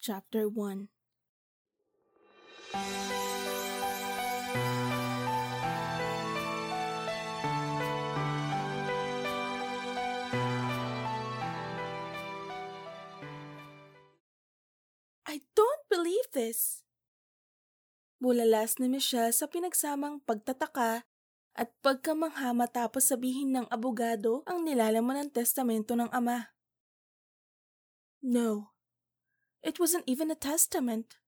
Chapter 1 I don't believe this! Bulalas ni Michelle sa pinagsamang pagtataka at pagkamangha matapos sabihin ng abogado ang nilalaman ng testamento ng ama. No, it wasn't even a testament,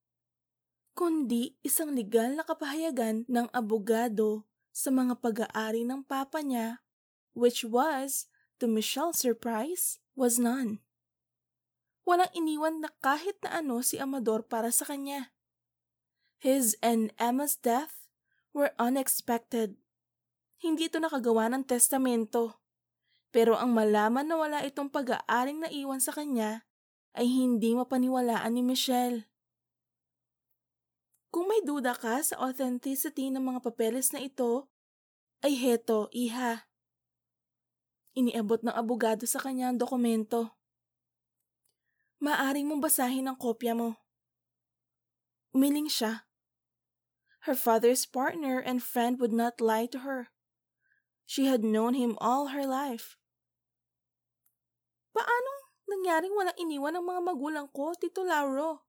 kundi isang legal na kapahayagan ng abogado sa mga pag-aari ng papa niya, which was, to Michelle's surprise, was none. Walang iniwan na kahit na ano si Amador para sa kanya. His and Emma's death were unexpected. Hindi ito nakagawa ng testamento. Pero ang malaman na wala itong pag-aaring naiwan sa kanya ay hindi mapaniwalaan ni Michelle. Kung may duda ka sa authenticity ng mga papeles na ito, ay heto, iha. Iniabot ng abogado sa kanya ang dokumento. Maaring mong basahin ang kopya mo. Umiling siya. Her father's partner and friend would not lie to her. She had known him all her life. Paanong nangyaring walang iniwan ng mga magulang ko, Tito Lauro?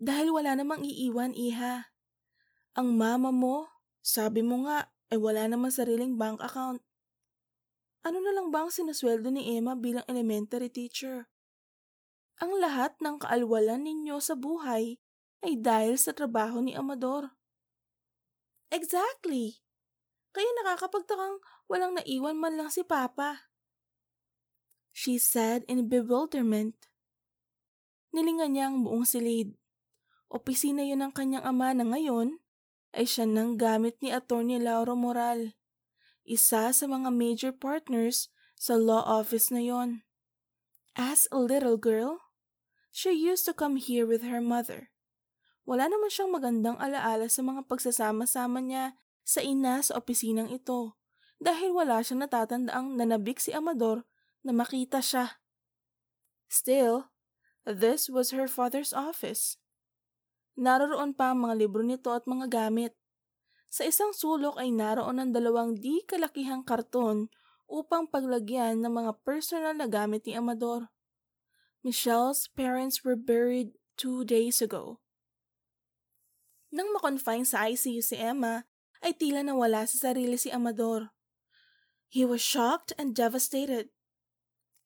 Dahil wala namang iiwan, iha. Ang mama mo, sabi mo nga, ay wala namang sariling bank account. Ano na lang ba ang sinusweldo ni Emma bilang elementary teacher? Ang lahat ng kaalwalan ninyo sa buhay ay dahil sa trabaho ni Amador. Exactly. Kaya nakakapagtakang walang naiwan man lang si Papa. She said in bewilderment. Nilingan niya ang buong silid. Opisina yun ng kanyang ama na ngayon ay siya nang gamit ni Attorney Lauro Moral, isa sa mga major partners sa law office na yon. As a little girl, she used to come here with her mother. Wala naman siyang magandang alaala sa mga pagsasama-sama niya sa ina sa opisinang ito dahil wala siyang natatandaang nanabik si Amador na makita siya. Still, this was her father's office. Naroon pa ang mga libro nito at mga gamit. Sa isang sulok ay naroon ang dalawang di kalakihang karton upang paglagyan ng mga personal na gamit ni Amador. Michelle's parents were buried two days ago. Nang makonfine sa ICU si Emma, ay tila nawala sa sarili si Amador. He was shocked and devastated.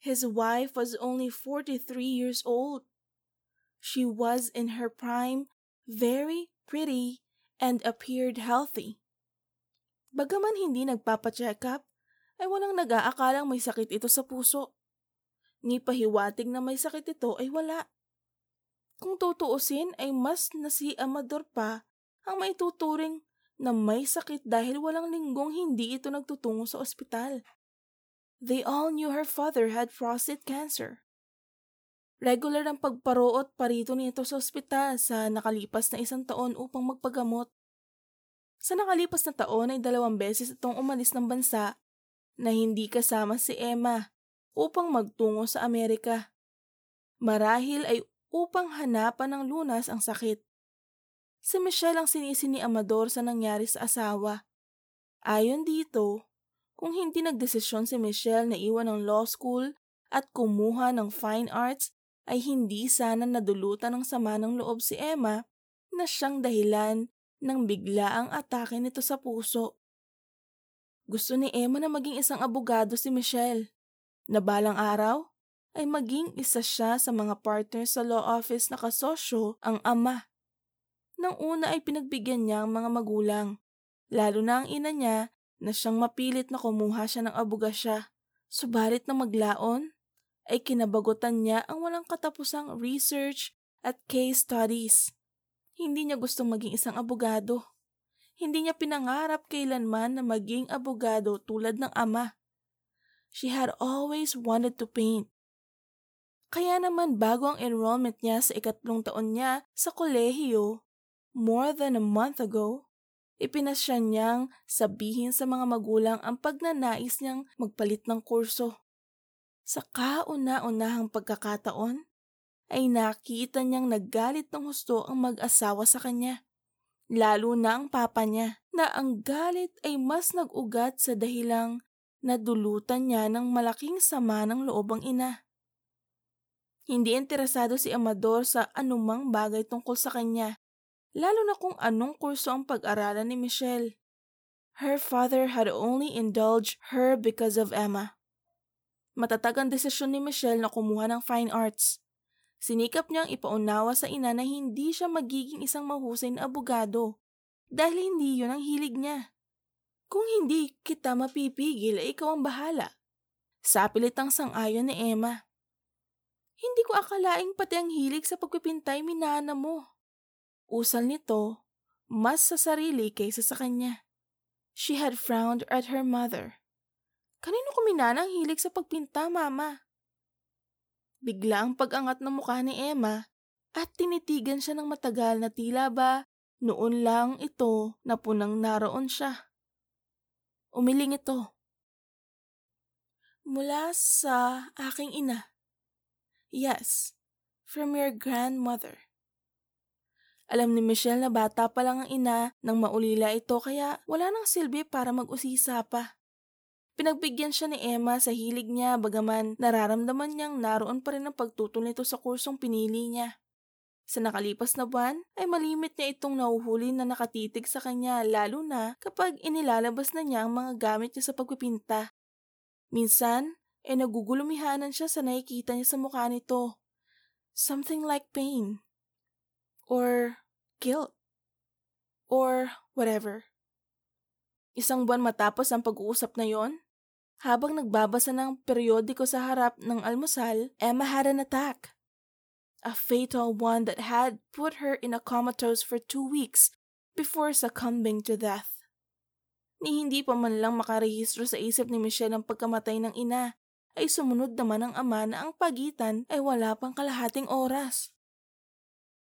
His wife was only 43 years old. She was in her prime, very pretty, and appeared healthy. Bagaman hindi nagpapacheck up, ay walang nag-aakalang may sakit ito sa puso. Ni pahiwatig na may sakit ito ay wala. Kung tutuusin ay mas na si Amador pa ang maituturing na may sakit dahil walang linggong hindi ito nagtutungo sa ospital. They all knew her father had prostate cancer. Regular ang pagparoot parito nito sa ospital sa nakalipas na isang taon upang magpagamot. Sa nakalipas na taon ay dalawang beses itong umalis ng bansa na hindi kasama si Emma upang magtungo sa Amerika. Marahil ay upang hanapan ng lunas ang sakit. Si Michelle ang sinisi ni Amador sa nangyari sa asawa. Ayon dito, kung hindi nagdesisyon si Michelle na iwan ang law school at kumuha ng fine arts, ay hindi sana nadulutan ng sama ng loob si Emma na siyang dahilan ng biglaang atake nito sa puso. Gusto ni Emma na maging isang abogado si Michelle. Na balang araw, ay maging isa siya sa mga partners sa law office na kasosyo ang ama. Nang una ay pinagbigyan niya ang mga magulang, lalo na ang ina niya na siyang mapilit na kumuha siya ng abogasya. Subalit na maglaon, ay kinabagutan niya ang walang katapusang research at case studies. Hindi niya gustong maging isang abogado. Hindi niya pinangarap kailanman na maging abogado tulad ng ama. She had always wanted to paint kaya naman bago ang enrollment niya sa ikatlong taon niya sa kolehiyo, more than a month ago, ipinasya niyang sabihin sa mga magulang ang pagnanais niyang magpalit ng kurso. Sa kauna-unahang pagkakataon, ay nakita niyang naggalit ng husto ang mag-asawa sa kanya. Lalo na ang papa niya, na ang galit ay mas nag-ugat sa dahilang nadulutan niya ng malaking sama ng loob ang ina. Hindi interesado si Amador sa anumang bagay tungkol sa kanya, lalo na kung anong kurso ang pag-aralan ni Michelle. Her father had only indulged her because of Emma. Matatag ang desisyon ni Michelle na kumuha ng fine arts. Sinikap niyang ipaunawa sa ina na hindi siya magiging isang mahusay na abogado dahil hindi yun ang hilig niya. Kung hindi kita mapipigil ay ikaw ang bahala. Sapilit ang sang-ayon ni Emma. Hindi ko akalaing pati ang hilig sa pagpipintay minana mo. Usal nito, mas sa sarili kaysa sa kanya. She had frowned at her mother. Kanino ko minana ang hilig sa pagpinta, mama? Bigla ang pag-angat ng mukha ni Emma at tinitigan siya ng matagal na tila ba noon lang ito na punang naroon siya. Umiling ito. Mula sa aking ina. Yes, from your grandmother. Alam ni Michelle na bata pa lang ang ina nang maulila ito kaya wala nang silbi para mag-usisa pa. Pinagbigyan siya ni Emma sa hilig niya bagaman nararamdaman niyang naroon pa rin ang pagtutol nito sa kursong pinili niya. Sa nakalipas na buwan ay malimit niya itong nauhuli na nakatitig sa kanya lalo na kapag inilalabas na niya ang mga gamit niya sa pagpipinta. Minsan ay nagugulumihanan siya sa nakikita niya sa mukha nito. Something like pain. Or guilt. Or whatever. Isang buwan matapos ang pag-uusap na yon, habang nagbabasa ng periodiko sa harap ng almusal, Emma had an attack. A fatal one that had put her in a comatose for two weeks before succumbing to death. Ni hindi pa man lang makarehistro sa isip ni Michelle ang pagkamatay ng ina, ay sumunod naman ang ama na ang pagitan ay wala pang kalahating oras.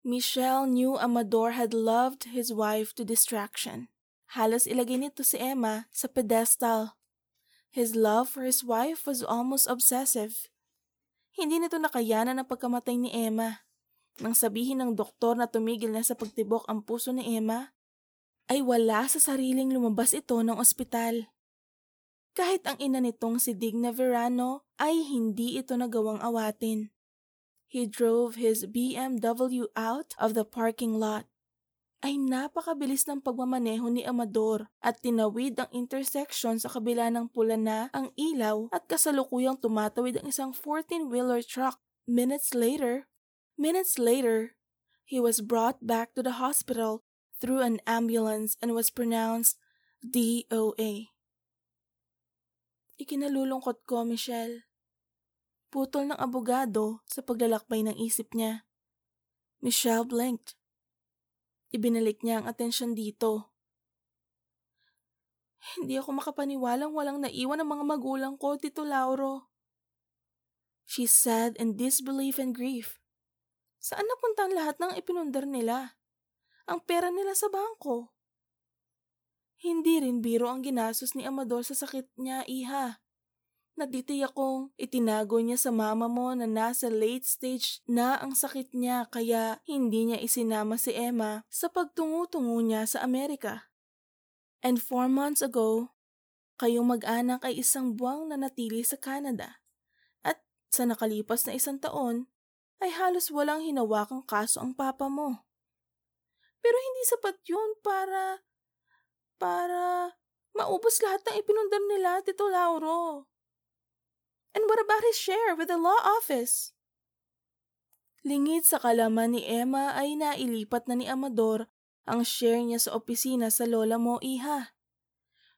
Michelle knew Amador had loved his wife to distraction. Halos ilagay nito si Emma sa pedestal His love for his wife was almost obsessive. Hindi nito nakayanan ang pagkamatay ni Emma. Nang sabihin ng doktor na tumigil na sa pagtibok ang puso ni Emma, ay wala sa sariling lumabas ito ng ospital. Kahit ang ina nitong si Digna Verano ay hindi ito nagawang awatin. He drove his BMW out of the parking lot ay napakabilis ng pagmamaneho ni Amador at tinawid ang intersection sa kabila ng pula na ang ilaw at kasalukuyang tumatawid ang isang 14-wheeler truck. Minutes later, minutes later, he was brought back to the hospital through an ambulance and was pronounced DOA. Ikinalulungkot ko, Michelle. Putol ng abogado sa paglalakbay ng isip niya. Michelle blinked. Ibinalik niya ang atensyon dito. Hindi ako makapaniwalang walang naiwan ang mga magulang ko, Tito Lauro. She said in disbelief and grief. Saan napunta ang lahat ng ipinundar nila? Ang pera nila sa bangko. Hindi rin biro ang ginastos ni Amador sa sakit niya, iha. Naditiyak kong itinago niya sa mama mo na nasa late stage na ang sakit niya kaya hindi niya isinama si Emma sa pagtungo-tungo niya sa Amerika. And four months ago, kayong mag-anak ay isang buwang na natili sa Canada. At sa nakalipas na isang taon, ay halos walang hinawakang kaso ang papa mo. Pero hindi sapat yun para, para maubos lahat ng ipinundar nila, Tito Lauro. And what about his share with the law office? Lingid sa kalaman ni Emma ay nailipat na ni Amador ang share niya sa opisina sa lola mo, iha.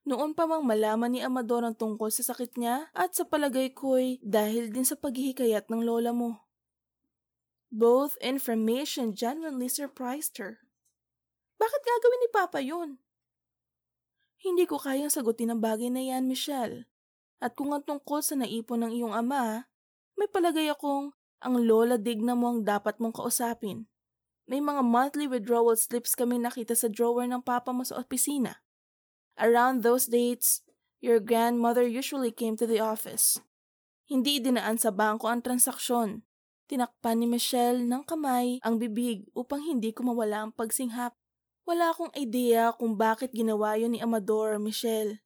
Noon pa mang malaman ni Amador ang tungkol sa sakit niya at sa palagay ko'y dahil din sa paghihikayat ng lola mo. Both information genuinely surprised her. Bakit gagawin ni Papa yun? Hindi ko kayang sagutin ang bagay na yan, Michelle. At kung ang tungkol sa naipon ng iyong ama, may palagay akong ang lola digna mo ang dapat mong kausapin. May mga monthly withdrawal slips kami nakita sa drawer ng papa mo sa opisina. Around those dates, your grandmother usually came to the office. Hindi dinaan sa bangko ang transaksyon. Tinakpan ni Michelle ng kamay ang bibig upang hindi ko mawala ang pagsinghap. Wala akong idea kung bakit ginawa yun ni Amador, Michelle.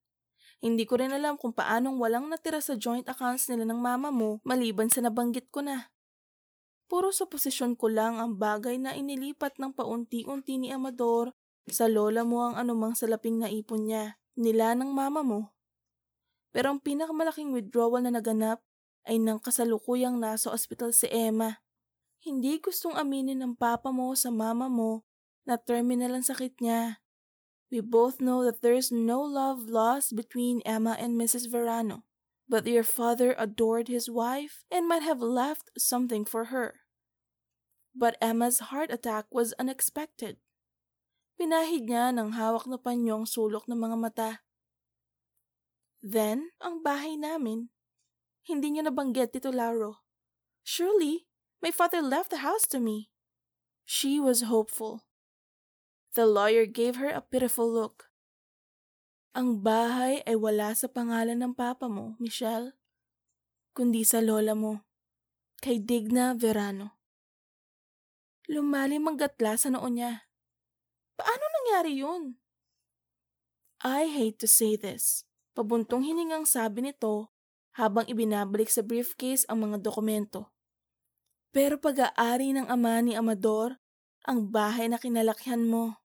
Hindi ko rin alam kung paanong walang natira sa joint accounts nila ng mama mo maliban sa nabanggit ko na. Puro sa posisyon ko lang ang bagay na inilipat ng paunti-unti ni Amador sa lola mo ang anumang salaping naipon niya, nila ng mama mo. Pero ang pinakamalaking withdrawal na naganap ay nang kasalukuyang nasa ospital si Emma. Hindi gustong aminin ng papa mo sa mama mo na terminal ang sakit niya We both know that there is no love lost between Emma and Mrs. Verano, but your father adored his wife and might have left something for her. But Emma's heart attack was unexpected. Pinahid niya ng hawak na panyong sulok ng mga mata. Then, ang bahay namin. Hindi niya nabanggit Tito Lauro. Surely, my father left the house to me. She was hopeful. The lawyer gave her a pitiful look. Ang bahay ay wala sa pangalan ng papa mo, Michelle, kundi sa lola mo, kay Digna Verano. Lumalim ang gatla sa noo niya. Paano nangyari yun? I hate to say this. Pabuntong hiningang sabi nito habang ibinabalik sa briefcase ang mga dokumento. Pero pag-aari ng ama ni Amador ang bahay na kinalakyan mo.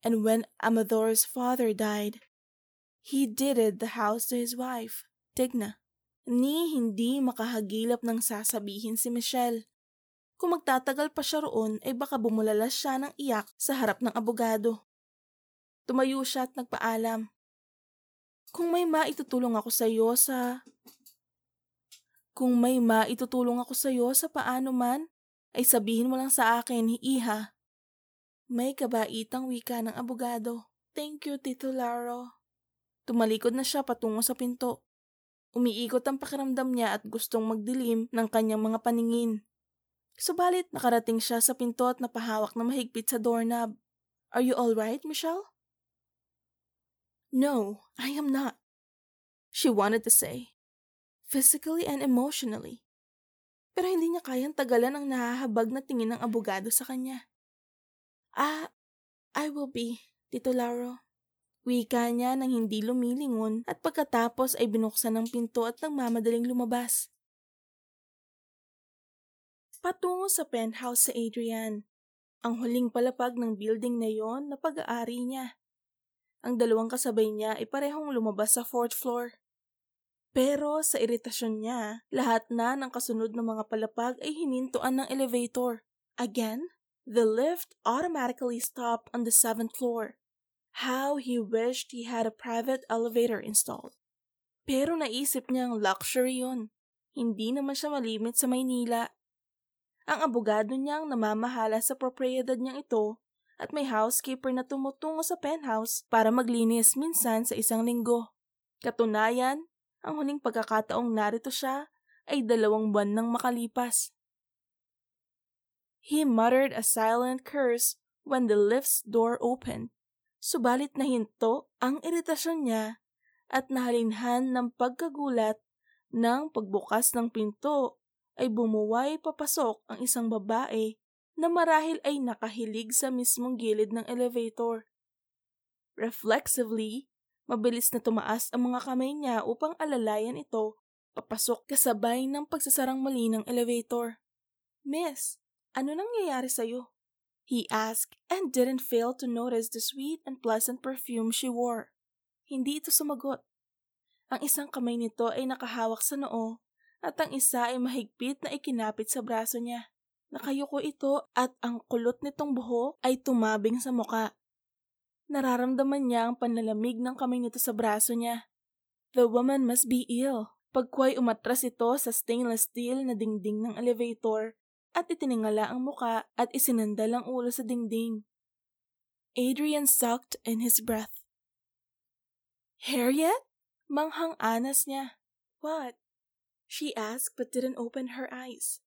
And when Amador's father died, he deeded the house to his wife, Tigna. Ni hindi makahagilap ng sasabihin si Michelle. Kung magtatagal pa siya roon ay baka bumulalas siya ng iyak sa harap ng abogado. Tumayo siya at nagpaalam. Kung may maitutulong ako sa iyo sa... Kung may maitutulong ako sa iyo sa paano man, ay sabihin mo lang sa akin, iha. May kabaitang wika ng abogado. Thank you, Tito Laro. Tumalikod na siya patungo sa pinto. Umiikot ang pakiramdam niya at gustong magdilim ng kanyang mga paningin. Subalit nakarating siya sa pinto at napahawak na mahigpit sa doorknob. Are you all right, Michelle? No, I am not. She wanted to say. Physically and emotionally. Pero hindi niya kayang tagalan ang nahahabag na tingin ng abogado sa kanya. Ah, I will be, Tito Laro. Wika niya nang hindi lumilingon at pagkatapos ay binuksan ng pinto at nagmamadaling lumabas. Patungo sa penthouse sa Adrian, ang huling palapag ng building na yon na pag-aari niya. Ang dalawang kasabay niya ay parehong lumabas sa fourth floor. Pero sa iritasyon niya, lahat na ng kasunod ng mga palapag ay hinintuan ng elevator. Again, The lift automatically stopped on the seventh floor. How he wished he had a private elevator installed. Pero naisip niyang luxury yun. Hindi naman siya malimit sa Maynila. Ang abogado niyang namamahala sa propriedad niyang ito at may housekeeper na tumutungo sa penthouse para maglinis minsan sa isang linggo. Katunayan, ang huling pagkakataong narito siya ay dalawang buwan nang makalipas. He muttered a silent curse when the lift's door opened. Subalit nahinto ang iritasyon niya at nahalinhan ng pagkagulat ng pagbukas ng pinto ay bumuway papasok ang isang babae na marahil ay nakahilig sa mismong gilid ng elevator. Reflexively, mabilis na tumaas ang mga kamay niya upang alalayan ito papasok kasabay ng pagsasarang mali ng elevator. Miss, ano nangyayari sa'yo? He asked and didn't fail to notice the sweet and pleasant perfume she wore. Hindi ito sumagot. Ang isang kamay nito ay nakahawak sa noo at ang isa ay mahigpit na ikinapit sa braso niya. Nakayuko ito at ang kulot nitong buho ay tumabing sa muka. Nararamdaman niya ang panlalamig ng kamay nito sa braso niya. The woman must be ill. Pagkway umatras ito sa stainless steel na dingding ng elevator at itiningala ang muka at isinandal ang ulo sa dingding. Adrian sucked in his breath. Harriet? Manghang anas niya. What? She asked but didn't open her eyes.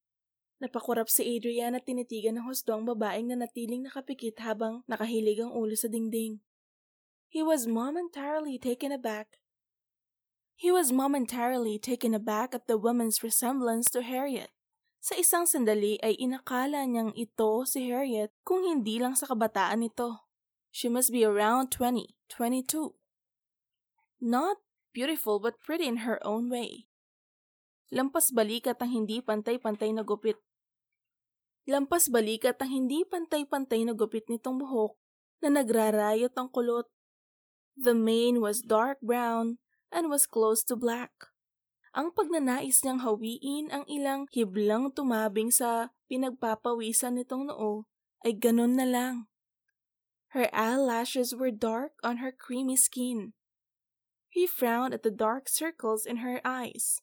Napakurap si Adrian at tinitigan ng husdo ang babaeng na natiling nakapikit habang nakahilig ang ulo sa dingding. He was momentarily taken aback. He was momentarily taken aback at the woman's resemblance to Harriet. Sa isang sandali ay inakala niyang ito si Harriet kung hindi lang sa kabataan nito. She must be around 20, 22. Not beautiful but pretty in her own way. Lampas balikat ang hindi pantay-pantay na gupit. Lampas balikat ang hindi pantay-pantay na gupit nitong buhok na nagrarayot ang kulot. The mane was dark brown and was close to black. Ang pagnanais niyang hawiin ang ilang hiblang tumabing sa pinagpapawisan nitong noo ay ganon na lang. Her eyelashes were dark on her creamy skin. He frowned at the dark circles in her eyes.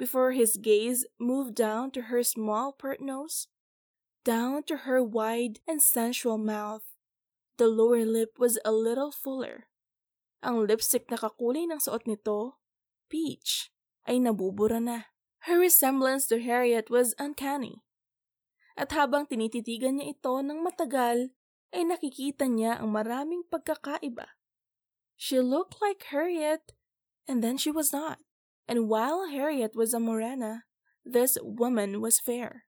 Before his gaze moved down to her small pert nose, down to her wide and sensual mouth. The lower lip was a little fuller. Ang lipstick na kakulay ng suot nito, peach, ay nabubura na. Her resemblance to Harriet was uncanny. At habang tinititigan niya ito ng matagal, ay nakikita niya ang maraming pagkakaiba. She looked like Harriet, and then she was not. And while Harriet was a morena, this woman was fair.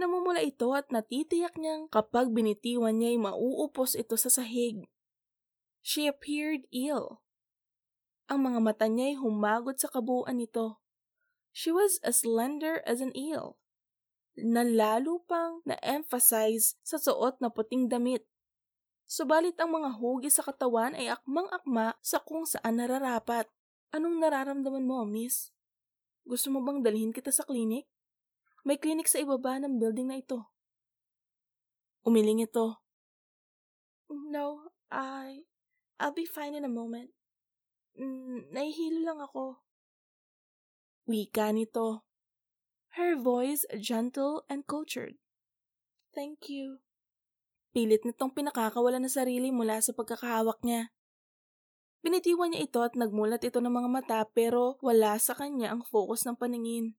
Namumula ito at natitiyak niyang kapag binitiwan niya ay mauupos ito sa sahig. She appeared ill. Ang mga mata niya ay humagod sa kabuuan nito. She was as slender as an eel, na pang na-emphasize sa suot na puting damit. Subalit ang mga hugi sa katawan ay akmang-akma sa kung saan nararapat. Anong nararamdaman mo, miss? Gusto mo bang dalhin kita sa klinik? May klinik sa ibaba ng building na ito. Umiling ito. No, I... I'll be fine in a moment. Mm, nahihilo lang ako. Wika nito. Her voice gentle and cultured. Thank you. Pilit nitong pinakakawala ng sarili mula sa pagkakahawak niya. Binitiwan niya ito at nagmulat ito ng mga mata pero wala sa kanya ang focus ng paningin.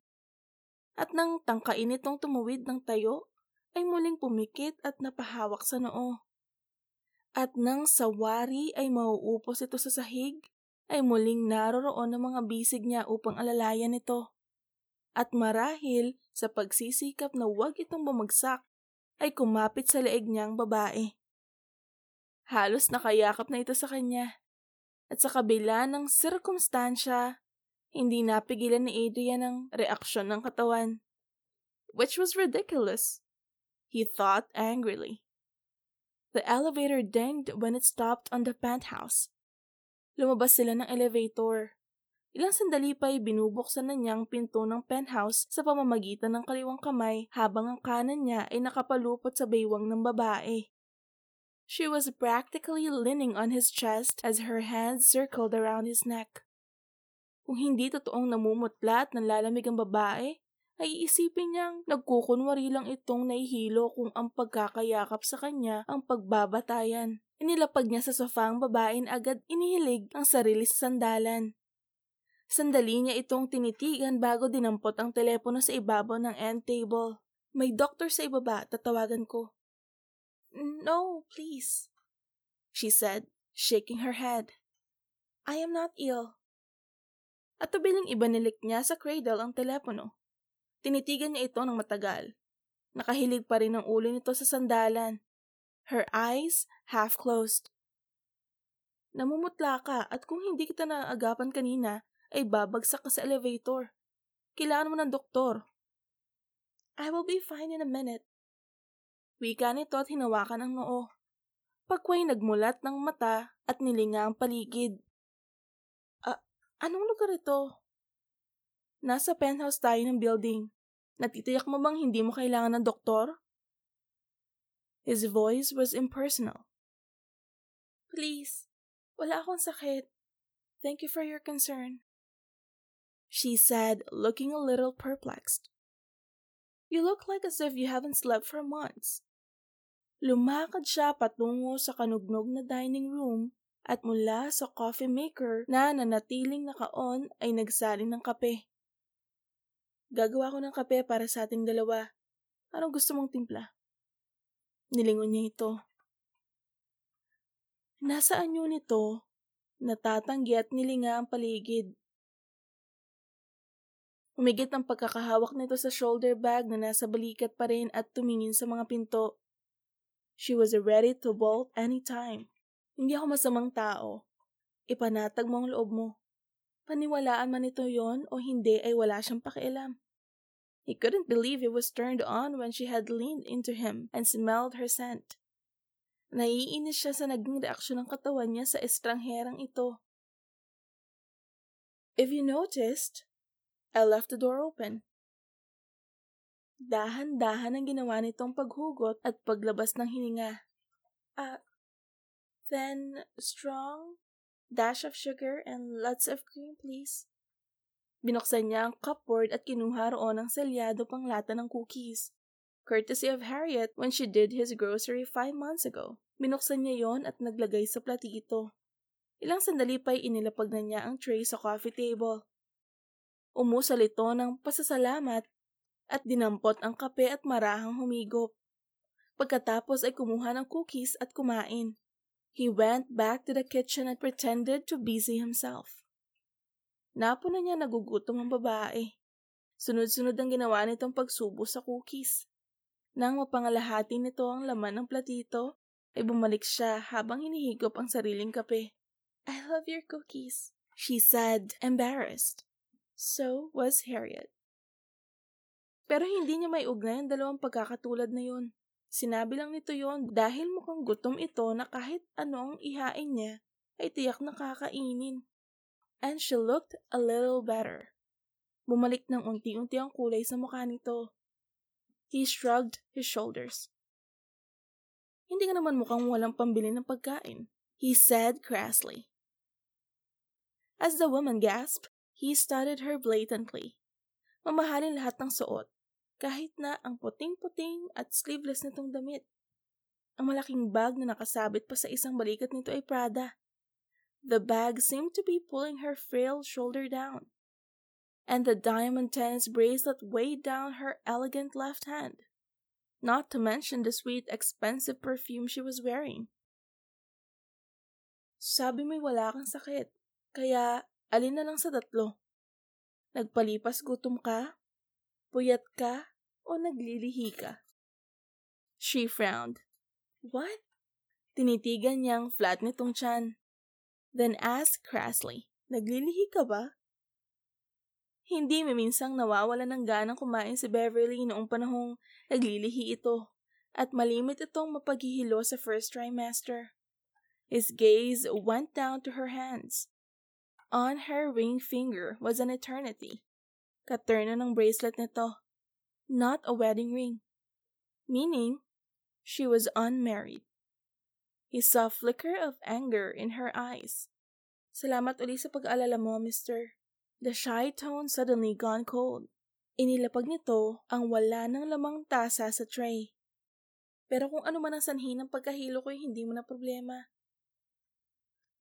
At nang tangkain itong tumuwid ng tayo, ay muling pumikit at napahawak sa noo. At nang sawari ay mauupos ito sa sahig, ay muling naroroon ang mga bisig niya upang alalayan ito. At marahil sa pagsisikap na huwag itong bumagsak, ay kumapit sa leeg niyang babae. Halos nakayakap na ito sa kanya. At sa kabila ng sirkumstansya, hindi napigilan ni Adrian ang reaksyon ng katawan. Which was ridiculous. He thought angrily. The elevator dinged when it stopped on the penthouse. Lumabas sila ng elevator. Ilang sandali pa ay binubuksan na niyang pinto ng penthouse sa pamamagitan ng kaliwang kamay habang ang kanan niya ay nakapalupot sa baywang ng babae. She was practically leaning on his chest as her hands circled around his neck. Kung hindi totoong namumutla at nanlalamig ang babae, ay iisipin niyang nagkukunwari lang itong nahihilo kung ang pagkakayakap sa kanya ang pagbabatayan. Inilapag niya sa sofa ang babae agad inihilig ang sarili sa sandalan. Sandali niya itong tinitigan bago dinampot ang telepono sa ibabaw ng end table. May doktor sa ibaba, tatawagan ko. No, please, she said, shaking her head. I am not ill. At tabiling ibanilik niya sa cradle ang telepono. Tinitigan niya ito ng matagal. Nakahilig pa rin ang ulo nito sa sandalan. Her eyes half closed. Namumutla ka at kung hindi kita naagapan kanina, ay babagsak ka sa elevator. Kailangan mo ng doktor. I will be fine in a minute. Wika nito at hinawakan ang noo. Pagkway nagmulat ng mata at nilinga ang paligid. Uh, anong lugar ito? Nasa penthouse tayo ng building. Natitiyak mo bang hindi mo kailangan ng doktor? His voice was impersonal. Please, wala akong sakit. Thank you for your concern. She said, looking a little perplexed. You look like as if you haven't slept for months. Lumakad siya patungo sa kanugnog na dining room at mula sa coffee maker na nanatiling naka-on ay nagsalin ng kape. Gagawa ko ng kape para sa ating dalawa. Anong gusto mong timpla? Nilingon niya ito. Nasaan yun ito? Natatanggi at nilinga ang paligid. Umigit ang pagkakahawak nito sa shoulder bag na nasa balikat pa rin at tumingin sa mga pinto. She was ready to bolt anytime. Hindi ako masamang tao. Ipanatag mo ang loob mo. Paniwalaan man ito yon o hindi ay wala siyang pakialam. He couldn't believe he was turned on when she had leaned into him and smelled her scent. Naiinis siya sa naging reaksyon ng katawan niya sa estrangherang ito. If you noticed, I left the door open. Dahan-dahan ang ginawa nitong paghugot at paglabas ng hininga. Ah, uh, then strong, dash of sugar and lots of cream, please. Binuksan niya ang cupboard at kinuha roon ang selyado pang lata ng cookies. Courtesy of Harriet when she did his grocery five months ago. Binuksan niya yon at naglagay sa platito. Ilang sandali pa'y inilapag na niya ang tray sa coffee table. Umusal ito ng pasasalamat at dinampot ang kape at marahang humigop. Pagkatapos ay kumuha ng cookies at kumain. He went back to the kitchen and pretended to busy himself. Napo na niya nagugutom ang babae. Sunod-sunod ang ginawa nitong pagsubo sa cookies. Nang mapangalahati nito ang laman ng platito, ay bumalik siya habang hinihigop ang sariling kape. I love your cookies, she said, embarrassed. So was Harriet. Pero hindi niya may ugnay ang dalawang pagkakatulad na yun. Sinabi lang nito yon dahil mukhang gutom ito na kahit ano ang ihain niya ay tiyak na kakainin. And she looked a little better. Bumalik ng unti-unti ang kulay sa mukha nito. He shrugged his shoulders. Hindi ka naman mukhang walang pambili ng pagkain, he said crassly. As the woman gasped, he studied her blatantly. Mamahalin lahat ng suot, kahit na ang puting-puting at sleeveless nitong damit. Ang malaking bag na nakasabit pa sa isang balikat nito ay Prada. The bag seemed to be pulling her frail shoulder down, and the diamond tennis bracelet weighed down her elegant left hand, not to mention the sweet, expensive perfume she was wearing. Sabi mo'y wala kang sakit, kaya alin na lang sa tatlo. Nagpalipas gutom ka, puyat ka, o naglilihi ka? She frowned. What? Tinitigan niyang flat nitong tiyan. Then asked crassly, Naglilihi ka ba? Hindi miminsang nawawala ng ganang kumain si Beverly noong panahong naglilihi ito at malimit itong mapaghihilo sa first trimester. His gaze went down to her hands. On her ring finger was an eternity. Katerno ng bracelet nito not a wedding ring, meaning she was unmarried. He saw a flicker of anger in her eyes. Salamat uli sa pag-alala mo, mister. The shy tone suddenly gone cold. Inilapag nito ang wala ng lamang tasa sa tray. Pero kung ano man ang sanhi ng pagkahilo ko, hindi mo na problema.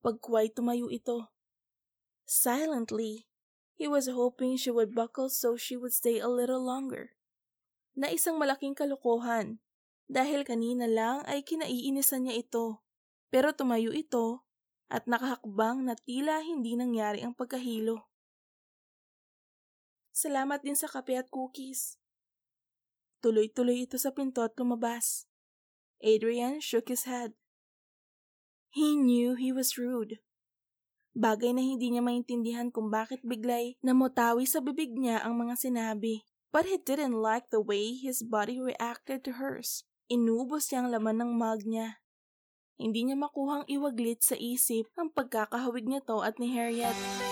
Pagkuway tumayo ito. Silently, he was hoping she would buckle so she would stay a little longer na isang malaking kalokohan dahil kanina lang ay kinaiinisan niya ito. Pero tumayo ito at nakahakbang na tila hindi nangyari ang pagkahilo. Salamat din sa kape at cookies. Tuloy-tuloy ito sa pinto at lumabas. Adrian shook his head. He knew he was rude. Bagay na hindi niya maintindihan kung bakit biglay namutawi sa bibig niya ang mga sinabi. But he didn't like the way his body reacted to hers. Inubos niya ang laman ng mug niya. Hindi niya makuhang iwaglit sa isip ang pagkakahawig nito at ni Harriet.